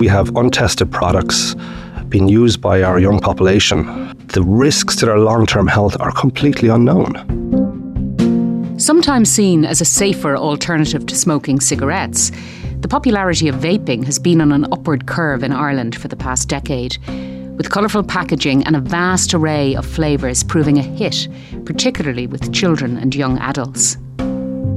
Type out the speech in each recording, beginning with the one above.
we have untested products being used by our young population. The risks to their long term health are completely unknown. Sometimes seen as a safer alternative to smoking cigarettes, the popularity of vaping has been on an upward curve in Ireland for the past decade, with colourful packaging and a vast array of flavours proving a hit, particularly with children and young adults.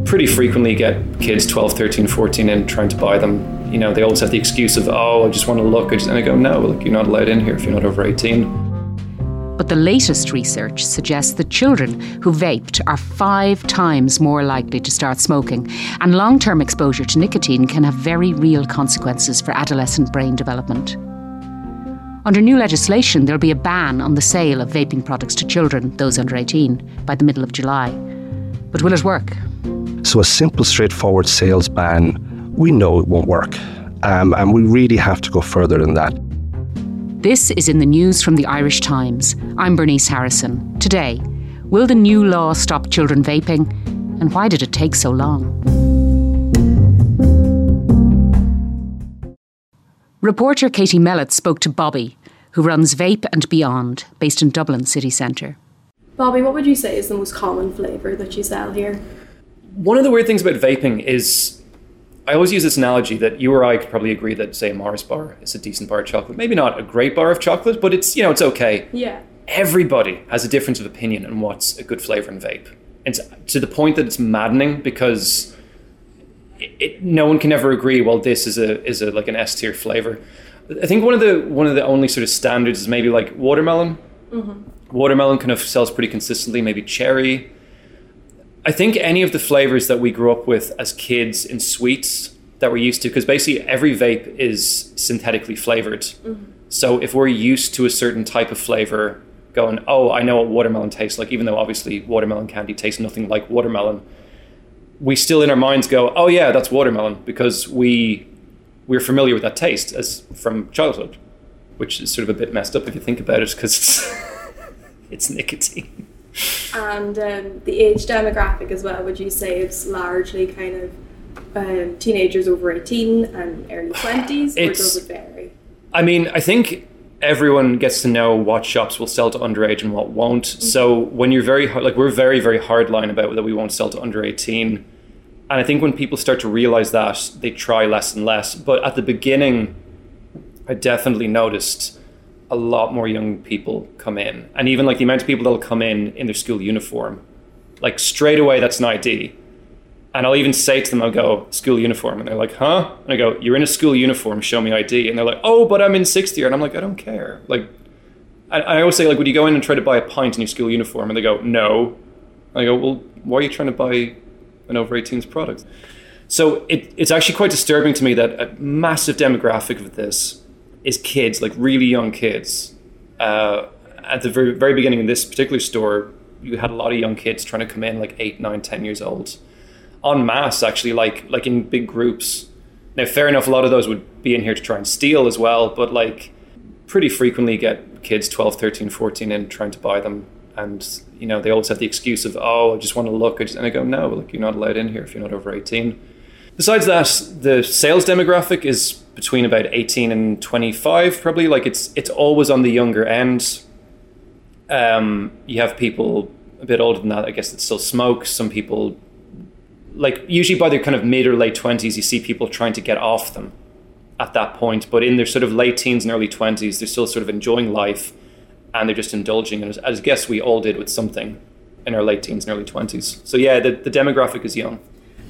Pretty frequently get kids 12, 13, 14 in trying to buy them. You know, they always have the excuse of, oh, I just want to look. And I go, no, look, you're not allowed in here if you're not over 18. But the latest research suggests that children who vaped are five times more likely to start smoking, and long term exposure to nicotine can have very real consequences for adolescent brain development. Under new legislation, there'll be a ban on the sale of vaping products to children, those under 18, by the middle of July. But will it work? So, a simple, straightforward sales ban, we know it won't work. Um, and we really have to go further than that. This is in the news from the Irish Times. I'm Bernice Harrison. Today, will the new law stop children vaping? And why did it take so long? Reporter Katie Mellett spoke to Bobby, who runs Vape and Beyond, based in Dublin city centre. Bobby, what would you say is the most common flavour that you sell here? One of the weird things about vaping is I always use this analogy that you or I could probably agree that, say, a Mars bar is a decent bar of chocolate. Maybe not a great bar of chocolate, but it's you know it's okay. Yeah. Everybody has a difference of opinion on what's a good flavor in vape, and to the point that it's maddening because it, it, no one can ever agree. Well, this is a is a like an S tier flavor. I think one of the one of the only sort of standards is maybe like watermelon. Mm-hmm. Watermelon kind of sells pretty consistently. Maybe cherry I think any of the flavors that we grew up with as kids in sweets that we're used to, because basically every vape is synthetically flavored. Mm-hmm. So if we're used to a certain type of flavor, going, oh, I know what watermelon tastes like, even though obviously watermelon candy tastes nothing like watermelon, we still in our minds go, oh yeah, that's watermelon because we we're familiar with that taste as from childhood, which is sort of a bit messed up if you think about it because it's it's nicotine and um, the age demographic as well. Would you say it's largely kind of um, teenagers over eighteen and early twenties, or does it vary? I mean, I think everyone gets to know what shops will sell to underage and what won't. Mm-hmm. So when you're very like we're very very hard line about that we won't sell to under eighteen. And I think when people start to realize that, they try less and less. But at the beginning, I definitely noticed a lot more young people come in, and even like the amount of people that'll come in in their school uniform, like straight away, that's an ID. And I'll even say to them, I'll go, school uniform. And they're like, huh? And I go, you're in a school uniform, show me ID. And they're like, oh, but I'm in sixth year. And I'm like, I don't care. Like, I, I always say, like, would you go in and try to buy a pint in your school uniform? And they go, no. And I go, well, why are you trying to buy an over 18s product? So it, it's actually quite disturbing to me that a massive demographic of this is kids, like really young kids. Uh, at the very, very beginning in this particular store, you had a lot of young kids trying to come in, like eight, nine, ten years old, en masse, actually, like like in big groups. Now, fair enough, a lot of those would be in here to try and steal as well, but like pretty frequently get kids 12, 13, 14 in trying to buy them. And, you know, they always have the excuse of, oh, I just want to look. and I go, no, like, you're not allowed in here if you're not over 18. Besides that, the sales demographic is between about 18 and 25 probably. Like it's it's always on the younger end. Um, you have people a bit older than that i guess that still smoke. Some people like usually by their kind of mid or late 20s you see people trying to get off them at that point. But in their sort of late teens and early 20s they're still sort of enjoying life and they're just indulging and as, I guess we all did with something in our late teens and early 20s so yeah the, the demographic is young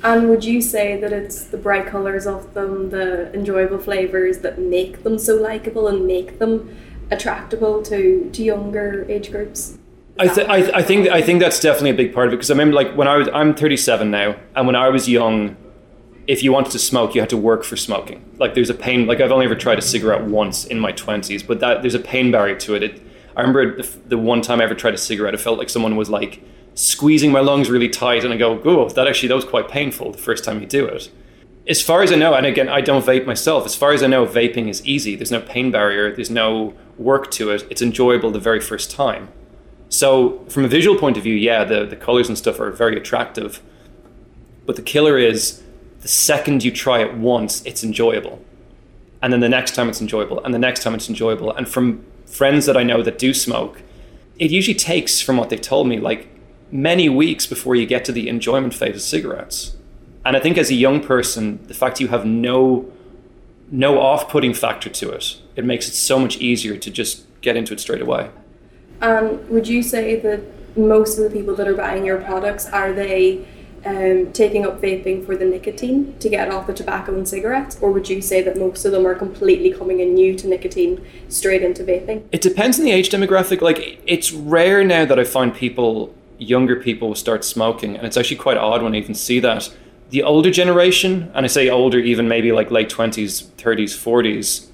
and would you say that it's the bright colours of them, the enjoyable flavours that make them so likable and make them attractable to, to younger age groups? I, th- I, th- I think I think that's definitely a big part of it because I remember like when I was I'm 37 now and when I was young, if you wanted to smoke, you had to work for smoking. Like there's a pain. Like I've only ever tried a cigarette once in my 20s, but that there's a pain barrier to it. it I remember the, the one time I ever tried a cigarette, it felt like someone was like squeezing my lungs really tight, and I go, "Oh, that actually that was quite painful the first time you do it." As far as I know, and again, I don't vape myself. As far as I know, vaping is easy. There's no pain barrier. There's no work to it. It's enjoyable the very first time. So, from a visual point of view, yeah, the the colors and stuff are very attractive. But the killer is the second you try it once, it's enjoyable. and then the next time it's enjoyable, and the next time it's enjoyable. And from friends that I know that do smoke, it usually takes, from what they've told me, like many weeks before you get to the enjoyment phase of cigarettes. And I think as a young person, the fact you have no no off-putting factor to it, it makes it so much easier to just get into it straight away. And would you say that most of the people that are buying your products are they um, taking up vaping for the nicotine to get off the tobacco and cigarettes, or would you say that most of them are completely coming in new to nicotine straight into vaping? It depends on the age demographic. Like, it's rare now that I find people, younger people, start smoking, and it's actually quite odd when I even see that. The older generation, and I say older, even maybe like late 20s, 30s, 40s,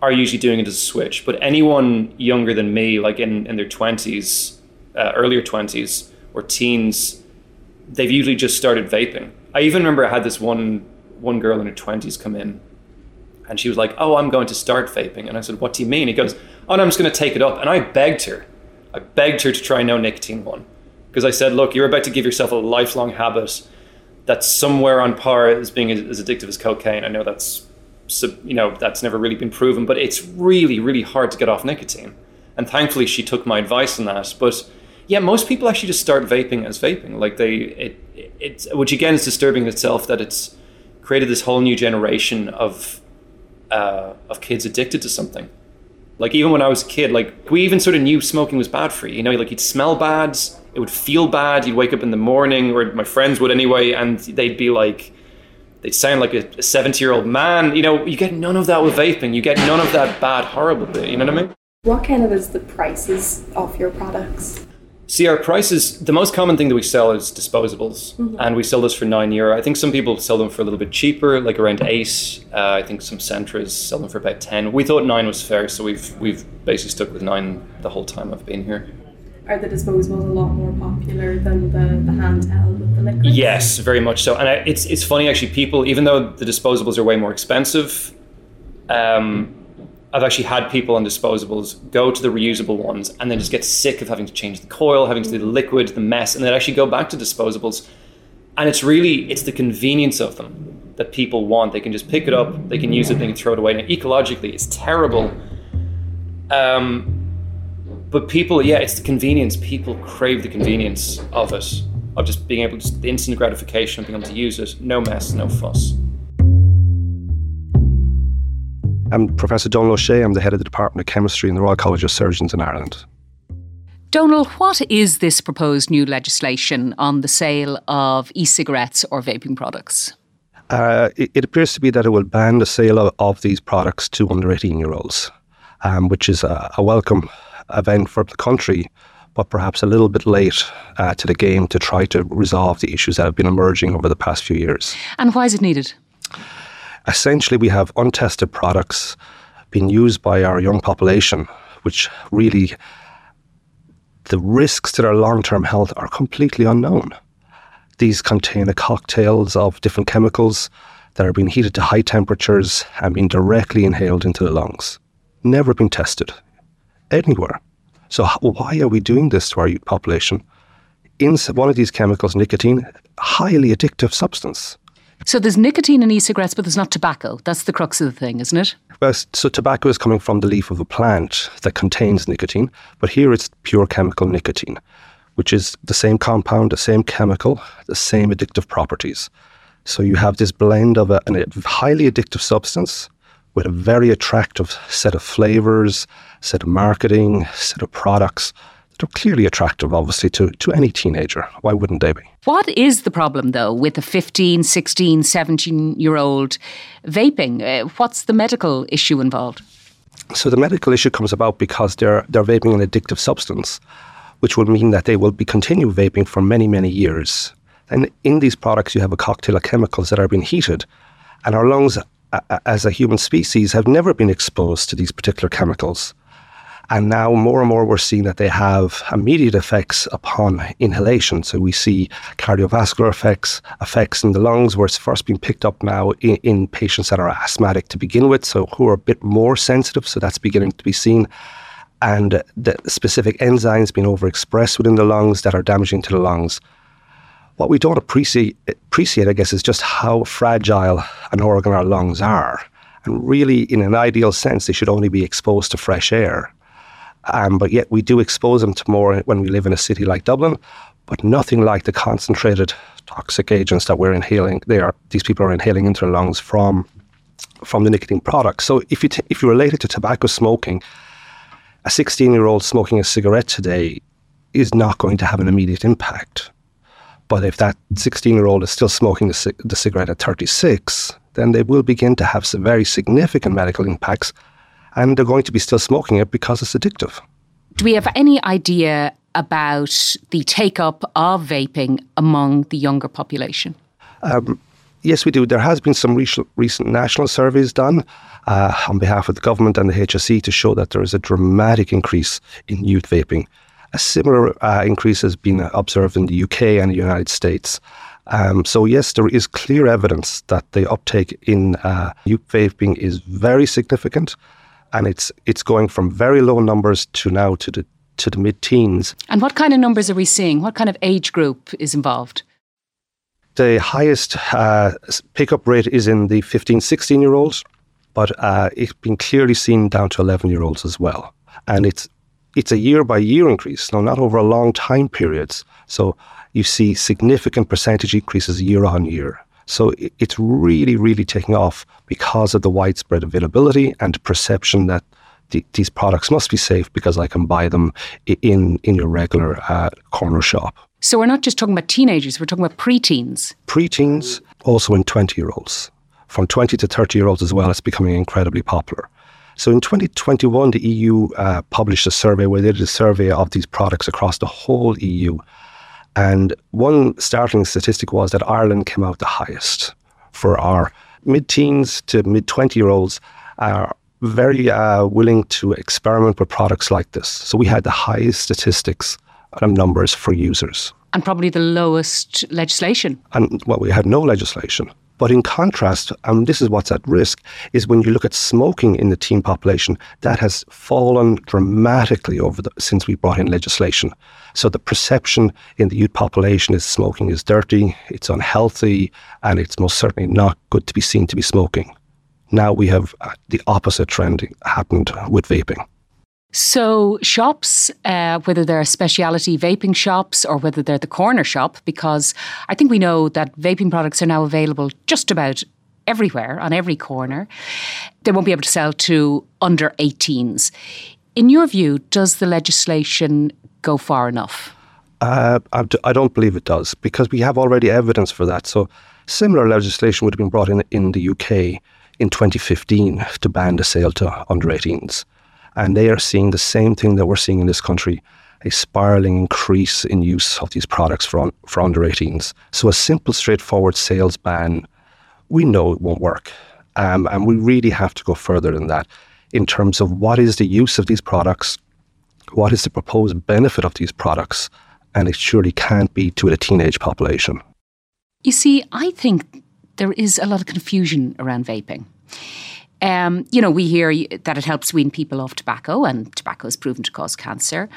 are usually doing it as a switch. But anyone younger than me, like in, in their 20s, uh, earlier 20s, or teens, they've usually just started vaping. I even remember I had this one one girl in her twenties come in, and she was like, "Oh, I'm going to start vaping," and I said, "What do you mean?" He goes, "Oh, no, I'm just going to take it up," and I begged her, I begged her to try no nicotine one, because I said, "Look, you're about to give yourself a lifelong habit that's somewhere on par as being as addictive as cocaine." I know that's you know that's never really been proven, but it's really really hard to get off nicotine, and thankfully she took my advice on that, but yeah, most people actually just start vaping as vaping. Like they, it, it, it's which again is disturbing in itself that it's created this whole new generation of uh, of kids addicted to something. Like even when I was a kid, like we even sort of knew smoking was bad for you. You know, like you'd smell bad, it would feel bad. You'd wake up in the morning, or my friends would anyway, and they'd be like, they'd sound like a seventy-year-old man. You know, you get none of that with vaping. You get none of that bad, horrible bit. You know what I mean? What kind of is the prices of your products? See, our prices, the most common thing that we sell is disposables, mm-hmm. and we sell this for nine euro. I think some people sell them for a little bit cheaper, like around eight. Uh, I think some Centras sell them for about 10. We thought nine was fair, so we've, we've basically stuck with nine the whole time I've been here. Are the disposables a lot more popular than the, the handheld with the liquid? Yes, very much so. And I, it's, it's funny actually, people, even though the disposables are way more expensive, um, I've actually had people on disposables go to the reusable ones and then just get sick of having to change the coil, having to do the liquid, the mess, and then actually go back to disposables. And it's really it's the convenience of them that people want. They can just pick it up, they can use it, they can throw it away. Now, ecologically, it's terrible. Um, but people, yeah, it's the convenience. People crave the convenience of it, of just being able to, the instant gratification of being able to use it, no mess, no fuss. I'm Professor Donal O'Shea. I'm the head of the Department of Chemistry in the Royal College of Surgeons in Ireland. Donal, what is this proposed new legislation on the sale of e cigarettes or vaping products? Uh, it, it, appears to be that it will ban the sale of, of these products to under 18 year olds, um, which is a, a, welcome event for the country, but perhaps a little bit late uh, to the game to try to resolve the issues that have been emerging over the past few years. And why is it needed? essentially we have untested products being used by our young population, which really the risks to their long term health are completely unknown. These contain a cocktails of different chemicals that are being heated to high temperatures and being directly inhaled into the lungs. Never been tested anywhere. So, why are we doing this to our youth population? In one of these chemicals, nicotine, highly addictive substance. So there's nicotine in e-cigarettes, but there's not tobacco. That's the crux of the thing, isn't it? Well, so tobacco is coming from the leaf of a plant that contains nicotine, but here it's pure chemical nicotine, which is the same compound, the same chemical, the same addictive properties. So you have this blend of a, a highly addictive substance with a very attractive set of flavors, set of marketing, set of products that are clearly attractive, obviously, to, to any teenager. Why wouldn't they be? What is the problem, though, with a 15, 16, 17 year old vaping? Uh, what's the medical issue involved? So the medical issue comes about because they're, they're vaping an addictive substance, which will mean that they will be continue vaping for many, many years. And in these products, you have a cocktail of chemicals that are being heated, and our lungs, as a human species, have never been exposed to these particular chemicals. And now more and more we're seeing that they have immediate effects upon inhalation. So we see cardiovascular effects, effects in the lungs, where it's first being picked up now in, in patients that are asthmatic to begin with, so who are a bit more sensitive. So that's beginning to be seen and the specific enzymes being overexpressed within the lungs that are damaging to the lungs. What we don't appreciate, appreciate, I guess, is just how fragile an organ our lungs are And really, in an ideal sense, they should only be exposed to fresh air. Um, but yet, we do expose them to more when we live in a city like Dublin, but nothing like the concentrated toxic agents that we're inhaling. They are these people are inhaling into their lungs from from the nicotine products. So if you t- if you relate it to tobacco smoking, a 16 year old smoking a cigarette today is not going to have an immediate impact. But if that 16 year old is still smoking the, c- the cigarette at 36, then they will begin to have some very significant medical impacts and they're going to be still smoking it because it's addictive. Do we have any idea about the take up of vaping among the younger population? Um, yes, we do. There has been some recent, recent national surveys done uh, on behalf of the government and the HSE to show that there is a dramatic increase in youth vaping. A similar uh, increase has been observed in the UK and the United States. Um, so yes, there is clear evidence that the uptake in uh, youth vaping is very significant, and it's it's going from very low numbers to now to the to the mid-teens. And what kind of numbers are we seeing? What kind of age group is involved? The highest uh, pickup rate is in the 15, 16 year olds, but uh, it's been clearly seen down to 11 year olds as well. And it's it's a year by year increase, now not over a long time periods. So you see significant percentage increases year on year. So it's really, really taking off because of the widespread availability and perception that the, these products must be safe because I can buy them in in your regular uh, corner shop. So we're not just talking about teenagers; we're talking about preteens. Preteens, also in twenty-year-olds, from twenty to thirty-year-olds as well. It's becoming incredibly popular. So in 2021, the EU uh, published a survey where they did a survey of these products across the whole EU. And one startling statistic was that Ireland came out the highest for our mid teens to mid 20 year olds are very uh, willing to experiment with products like this. So we had the highest statistics and numbers for users. And probably the lowest legislation. And well, we had no legislation. But in contrast, and this is what's at risk, is when you look at smoking in the teen population, that has fallen dramatically over the, since we brought in legislation. So the perception in the youth population is smoking is dirty, it's unhealthy, and it's most certainly not good to be seen to be smoking. Now we have uh, the opposite trend happened with vaping. So, shops, uh, whether they're specialty vaping shops or whether they're the corner shop, because I think we know that vaping products are now available just about everywhere, on every corner, they won't be able to sell to under 18s. In your view, does the legislation go far enough? Uh, I don't believe it does because we have already evidence for that. So, similar legislation would have been brought in in the UK in 2015 to ban the sale to under 18s. And they are seeing the same thing that we're seeing in this country a spiraling increase in use of these products for, for under 18s. So, a simple, straightforward sales ban, we know it won't work. Um, and we really have to go further than that in terms of what is the use of these products, what is the proposed benefit of these products, and it surely can't be to a teenage population. You see, I think there is a lot of confusion around vaping. Um, you know, we hear that it helps wean people off tobacco, and tobacco is proven to cause cancer.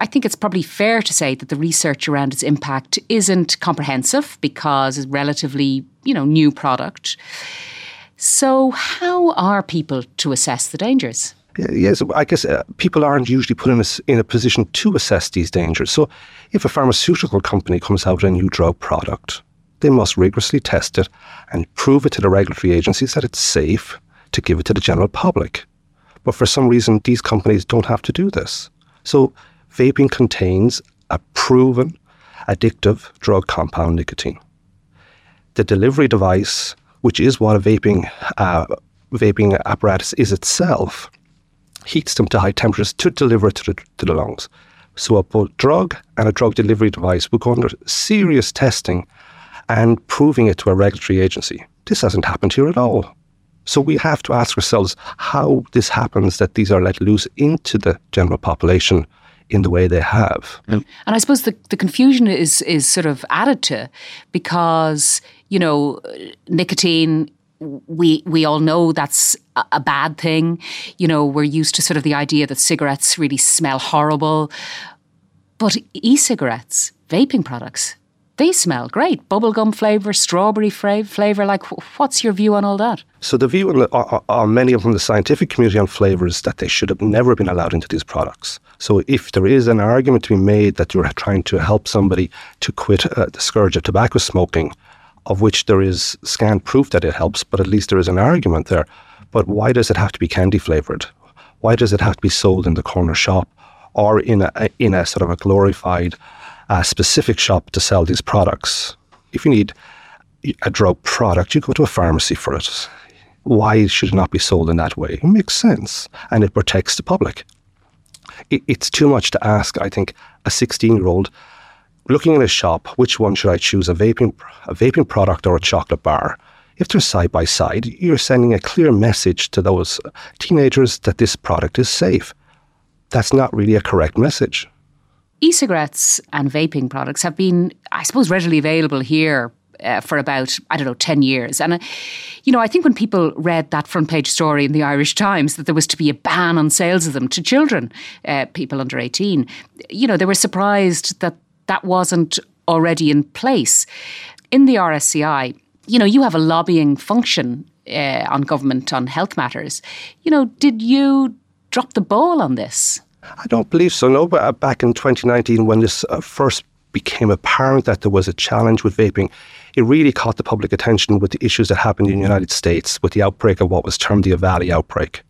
I think it's probably fair to say that the research around its impact isn't comprehensive because it's relatively, you know, new product. So, how are people to assess the dangers? Yes, I guess uh, people aren't usually put in a, in a position to assess these dangers. So, if a pharmaceutical company comes out with a new drug product, they must rigorously test it and prove it to the regulatory agencies that it's safe to give it to the general public. But for some reason, these companies don't have to do this. So vaping contains a proven addictive drug compound nicotine. The delivery device, which is what a vaping uh, vaping apparatus is itself, heats them to high temperatures to deliver it to the, to the lungs. So a drug and a drug delivery device will go under serious testing and proving it to a regulatory agency. This hasn't happened here at all. So we have to ask ourselves how this happens that these are let loose into the general population in the way they have. And I suppose the, the confusion is is sort of added to because, you know, nicotine we we all know that's a, bad thing. You know, we're used to sort of the idea that cigarettes really smell horrible. But e-cigarettes, vaping products, they smell great. Bubblegum flavour, strawberry flavour. Like, what's your view on all that? So, the view on, on, on many of them, the scientific community on flavour is that they should have never been allowed into these products. So, if there is an argument to be made that you're trying to help somebody to quit uh, the scourge of tobacco smoking, of which there is scant proof that it helps, but at least there is an argument there. But why does it have to be candy flavoured? Why does it have to be sold in the corner shop or in a, in a sort of a glorified a specific shop to sell these products. If you need a drug product, you go to a pharmacy for it. Why should it not be sold in that way? It makes sense and it protects the public. it's too much to ask, I think, a 16 year old looking in a shop, which one should I choose, a vaping, a vaping product or a chocolate bar? If they're side by side, you're sending a clear message to those teenagers that this product is safe. That's not really a correct message. E-cigarettes and vaping products have been, I suppose, readily available here uh, for about, I don't know, 10 years. And, uh, you know, I think when people read that front page story in the Irish Times that there was to be a ban on sales of them to children, uh, people under 18, you know, they were surprised that that wasn't already in place. In the RSCI, you know, you have a lobbying function uh, on government on health matters. You know, did you drop the ball on this? I don't believe so. No, but uh, back in 2019, when this uh, first became apparent that there was a challenge with vaping, it really caught the public attention with the issues that happened in the United States with the outbreak of what was termed the EVALI outbreak.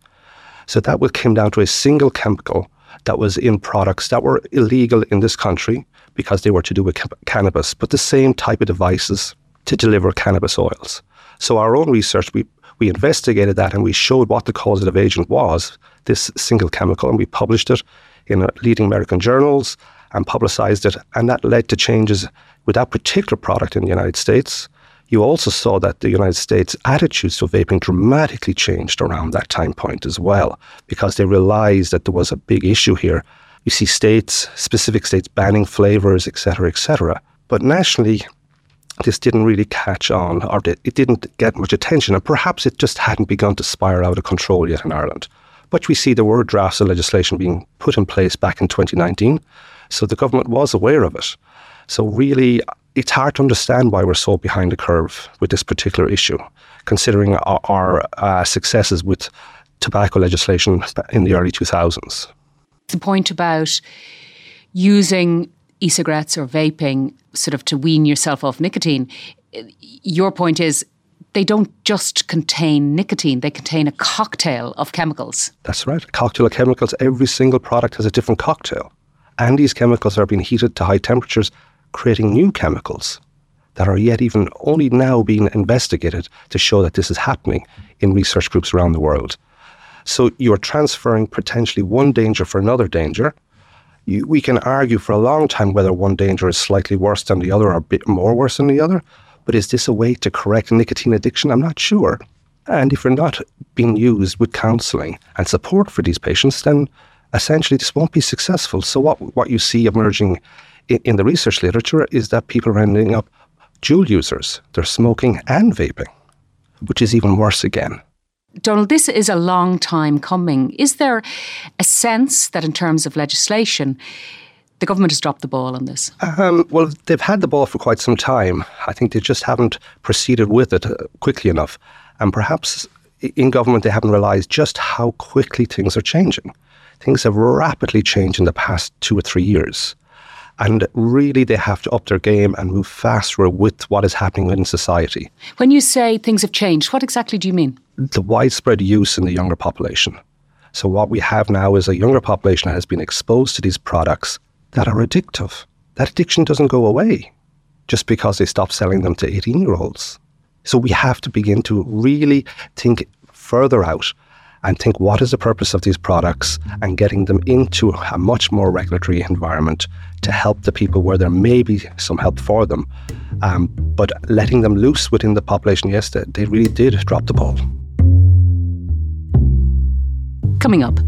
So that came down to a single chemical that was in products that were illegal in this country because they were to do with cannabis, but the same type of devices to deliver cannabis oils. So our own research, we we investigated that and we showed what the causative agent was, this single chemical, and we published it in uh, leading American journals and publicized it. And that led to changes with that particular product in the United States. You also saw that the United States attitudes to vaping dramatically changed around that time point as well, because they realized that there was a big issue here. You see states, specific states banning flavors, etc., etc. But nationally, this didn't really catch on or it didn't get much attention and perhaps it just hadn't begun to spiral out of control yet in Ireland. But we see there were drafts of legislation being put in place back in 2019, so the government was aware of it. So really, it's hard to understand why we're so behind the curve with this particular issue, considering our, our uh, successes with tobacco legislation in the early 2000s. The point about using e-cigarettes or vaping sort of to wean yourself off nicotine your point is they don't just contain nicotine, they contain a cocktail of chemicals. That's right. A cocktail of chemicals. Every single product has a different cocktail. And these chemicals are being heated to high temperatures, creating new chemicals that are yet even only now being investigated to show that this is happening in research groups around the world. So you're transferring potentially one danger for another danger, you, we can argue for a long time whether one danger is slightly worse than the other or a bit more worse than the other. But is this a way to correct nicotine addiction? I'm not sure. And if you're not being used with counselling and support for these patients, then essentially this won't be successful. So what what you see emerging in, in the research literature is that people are ending up dual users. They're smoking and vaping, which is even worse again. Donal, this is a long time coming. Is there a sense that, in terms of legislation, the government has dropped the ball on this? Um, well, they've had the ball for quite some time. I think they just haven't proceeded with it uh, quickly enough. And perhaps in government, they haven't realised just how quickly things are changing. Things have rapidly changed in the past two or three years. And really, they have to up their game and move faster with what is happening in society. When you say things have changed, what exactly do you mean? The widespread use in the younger population. So, what we have now is a younger population that has been exposed to these products that are addictive. That addiction doesn't go away just because they stop selling them to 18 year olds. So, we have to begin to really think further out and think what is the purpose of these products and getting them into a much more regulatory environment to help the people where there may be some help for them. Um, but letting them loose within the population, yes, they, they really did drop the ball. Coming up,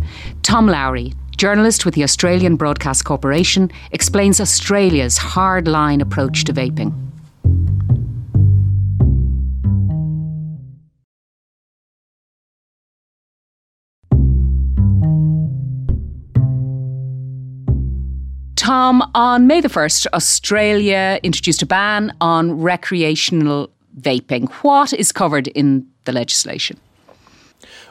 Tom Lowrey, journalist with the Australian Broadcast Corporation, explains Australia's hard-line approach to vaping. Tom, on May the 1st, Australia introduced a ban on recreational vaping. What is covered in the legislation?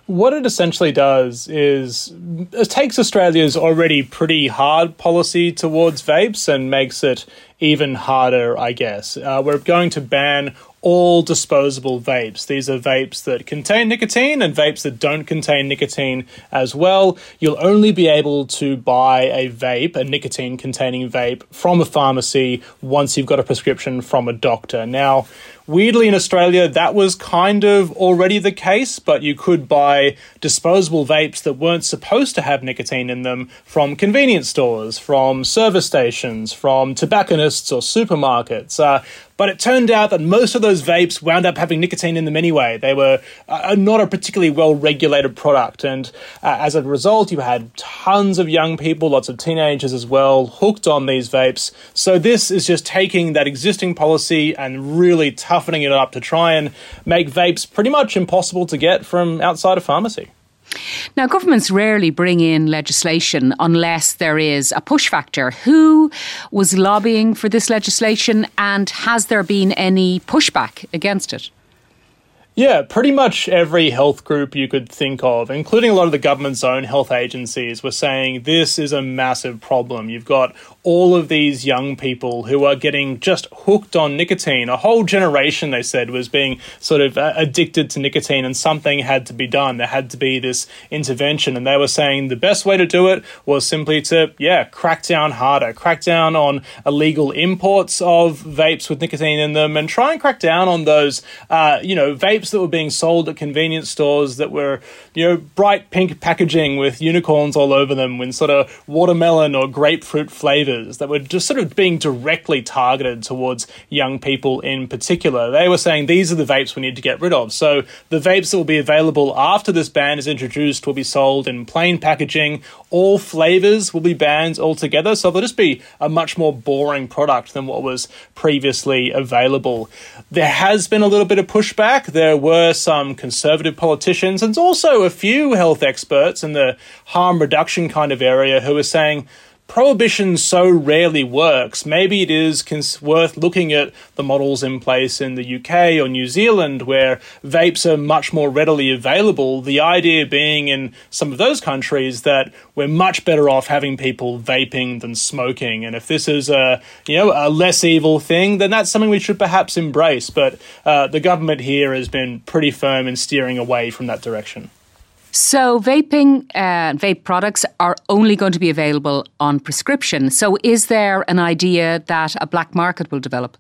What it essentially does is it takes Australia's already pretty hard policy towards vapes and makes it even harder, I guess. Uh, we're going to ban all disposable vapes. These are vapes that contain nicotine and vapes that don't contain nicotine as well. You'll only be able to buy a vape, a nicotine containing vape, from a pharmacy once you've got a prescription from a doctor. Now, Weirdly, in Australia, that was kind of already the case, but you could buy disposable vapes that weren't supposed to have nicotine in them from convenience stores, from service stations, from tobacconists or supermarkets. Uh, but it turned out that most of those vapes wound up having nicotine in them anyway. They were uh, not a particularly well regulated product. And uh, as a result, you had tons of young people, lots of teenagers as well, hooked on these vapes. So this is just taking that existing policy and really toughening it up to try and make vapes pretty much impossible to get from outside a pharmacy. Now, governments rarely bring in legislation unless there is a push factor. Who was lobbying for this legislation and has there been any pushback against it? Yeah, pretty much every health group you could think of, including a lot of the government's own health agencies, were saying this is a massive problem. You've got all of these young people who are getting just hooked on nicotine. A whole generation, they said, was being sort of uh, addicted to nicotine, and something had to be done. There had to be this intervention, and they were saying the best way to do it was simply to, yeah, crack down harder, crack down on illegal imports of vapes with nicotine in them, and try and crack down on those, uh, you know, vapes that were being sold at convenience stores that were, you know, bright pink packaging with unicorns all over them, with sort of watermelon or grapefruit flavors that were just sort of being directly targeted towards young people in particular. They were saying these are the vapes we need to get rid of. So the vapes that will be available after this ban is introduced will be sold in plain packaging. All flavors will be banned altogether. So they'll just be a much more boring product than what was previously available. There has been a little bit of pushback. There were some conservative politicians and also a few health experts in the harm reduction kind of area who are saying, prohibition so rarely works, maybe it is cons- worth looking at the models in place in the UK or New Zealand where vapes are much more readily available. The idea being in some of those countries that we're much better off having people vaping than smoking. And if this is a, you know, a less evil thing, then that's something we should perhaps embrace. But uh, the government here has been pretty firm in steering away from that direction. So, vaping, uh, vape products are only going to be available on prescription. So, is there an idea that a black market will develop?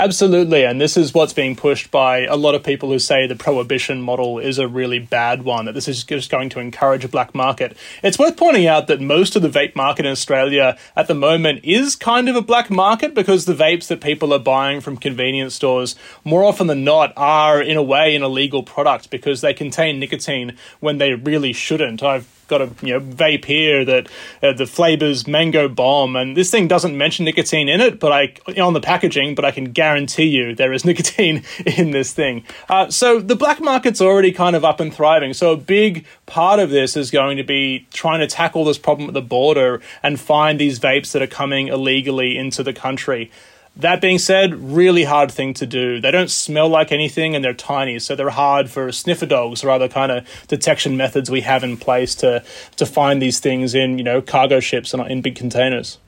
Absolutely, and this is what's being pushed by a lot of people who say the prohibition model is a really bad one, that this is just going to encourage a black market. It's worth pointing out that most of the vape market in Australia at the moment is kind of a black market because the vapes that people are buying from convenience stores more often than not are in a way an illegal product because they contain nicotine when they really shouldn't. I've got a you know vape here that uh, the flavors mango bomb, and this thing doesn't mention nicotine in it, but I on the packaging, but I can guarantee you there is nicotine in this thing. Uh, so the black market's already kind of up and thriving. So a big part of this is going to be trying to tackle this problem at the border and find these vapes that are coming illegally into the country. That being said, really hard thing to do. They don't smell like anything and they're tiny, so they're hard for sniffer dogs or other kind of detection methods we have in place to to find these things in, you know, cargo ships and in big containers.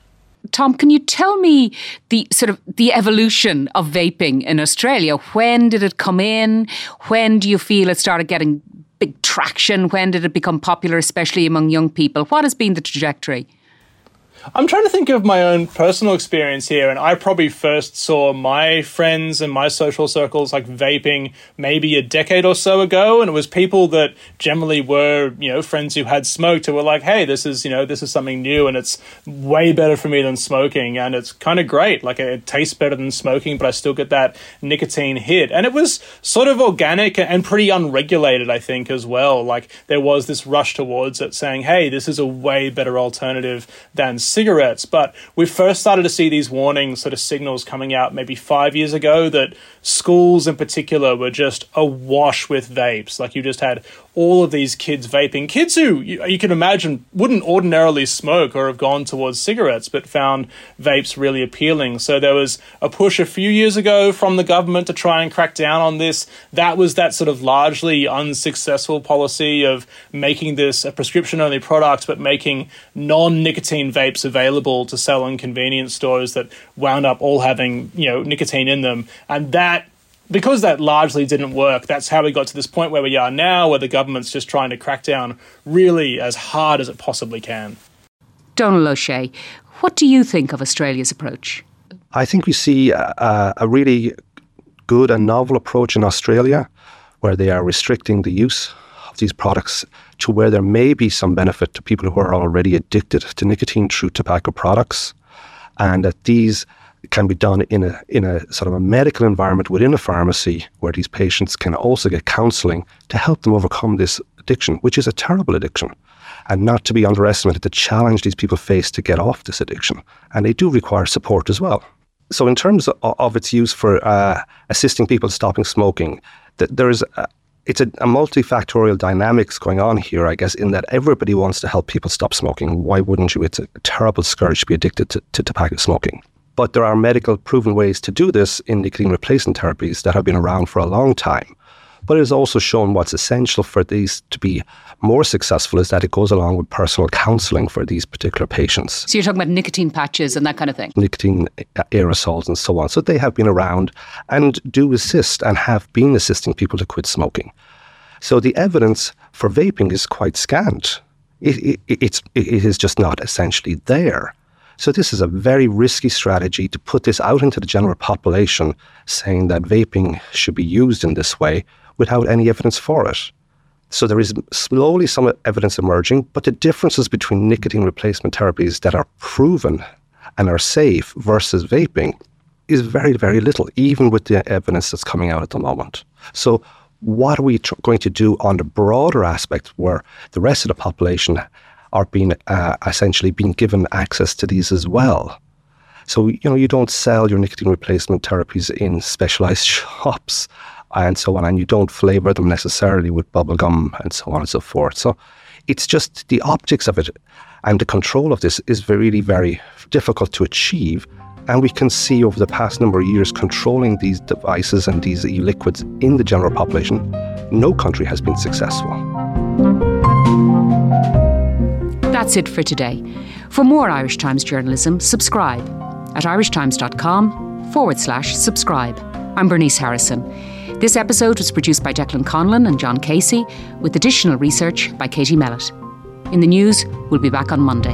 Tom, can you tell me the sort of the evolution of vaping in Australia? When did it come in? When do you feel it started getting big traction? When did it become popular, especially among young people? What has been the trajectory? I'm trying to think of my own personal experience here, and I probably first saw my friends and my social circles like vaping maybe a decade or so ago, and it was people that generally were, you know, friends who had smoked who were like, "Hey, this is, you know, this is something new, and it's way better for me than smoking, and it's kind of great. Like it tastes better than smoking, but I still get that nicotine hit." And it was sort of organic and pretty unregulated, I think, as well. Like there was this rush towards it, saying, "Hey, this is a way better alternative than." Cigarettes. But we first started to see these warning sort of signals coming out maybe five years ago that schools in particular were just awash with vapes. Like you just had all of these kids vaping, kids who you, you, can imagine wouldn't ordinarily smoke or have gone towards cigarettes, but found vapes really appealing. So there was a push a few years ago from the government to try and crack down on this. That was that sort of largely unsuccessful policy of making this a prescription only product, but making non nicotine vapes available to sell in convenience stores that wound up all having, you know, nicotine in them. And that because that largely didn't work, that's how we got to this point where we are now, where the government's just trying to crack down really as hard as it possibly can. Donal O'Shea, what do you think of Australia's approach? I think we see a, a really good and novel approach in Australia where they are restricting the use of these products to where there may be some benefit to people who are already addicted to nicotine through tobacco products, and that these can be done in a in a sort of a medical environment within a pharmacy where these patients can also get counselling to help them overcome this addiction, which is a terrible addiction, and not to be underestimated the challenge these people face to get off this addiction, and they do require support as well. So, in terms of, of its use for uh, assisting people stopping smoking, that there is a, it's a, a, multifactorial dynamics going on here, I guess, in that everybody wants to help people stop smoking. Why wouldn't you? It's a terrible scourge to be addicted to, to tobacco smoking. But there are medical proven ways to do this in nicotine replacement therapies that have been around for a long time. But it has also shown what's essential for these to be more successful is that it goes along with personal counselling for these particular patients. So you're talking about nicotine patches and that kind of thing? Nicotine uh, aerosols and so on. So they have been around and do assist and have been assisting people to quit smoking. So the evidence for vaping is quite scant. It, it, it's, it is just not essentially there. So this is a very risky strategy to put this out into the general population, saying that vaping should be used in this way without any evidence for it. So there is slowly some evidence emerging, but the differences between nicotine replacement therapies that are proven and are safe versus vaping is very, very little, even with the evidence that's coming out at the moment. So what are we tr- going to do on the broader aspect where the rest of the population are being uh, essentially being given access to these as well. So you know you don't sell your nicotine replacement therapies in specialized shops and so on, and you don't flavor them necessarily with bubblegum and so on and so forth. So it's just the optics of it and the control of this is really very difficult to achieve. And we can see over the past number of years controlling these devices and these e-liquids in the general population, no country has been successful. That's it for today. For more Irish Times journalism, subscribe at irishtimes.com forward slash subscribe. I'm Bernice Harrison. This episode was produced by Declan Conlon and John Casey, with additional research by Katie Mellett. In the news, we'll be back on Monday.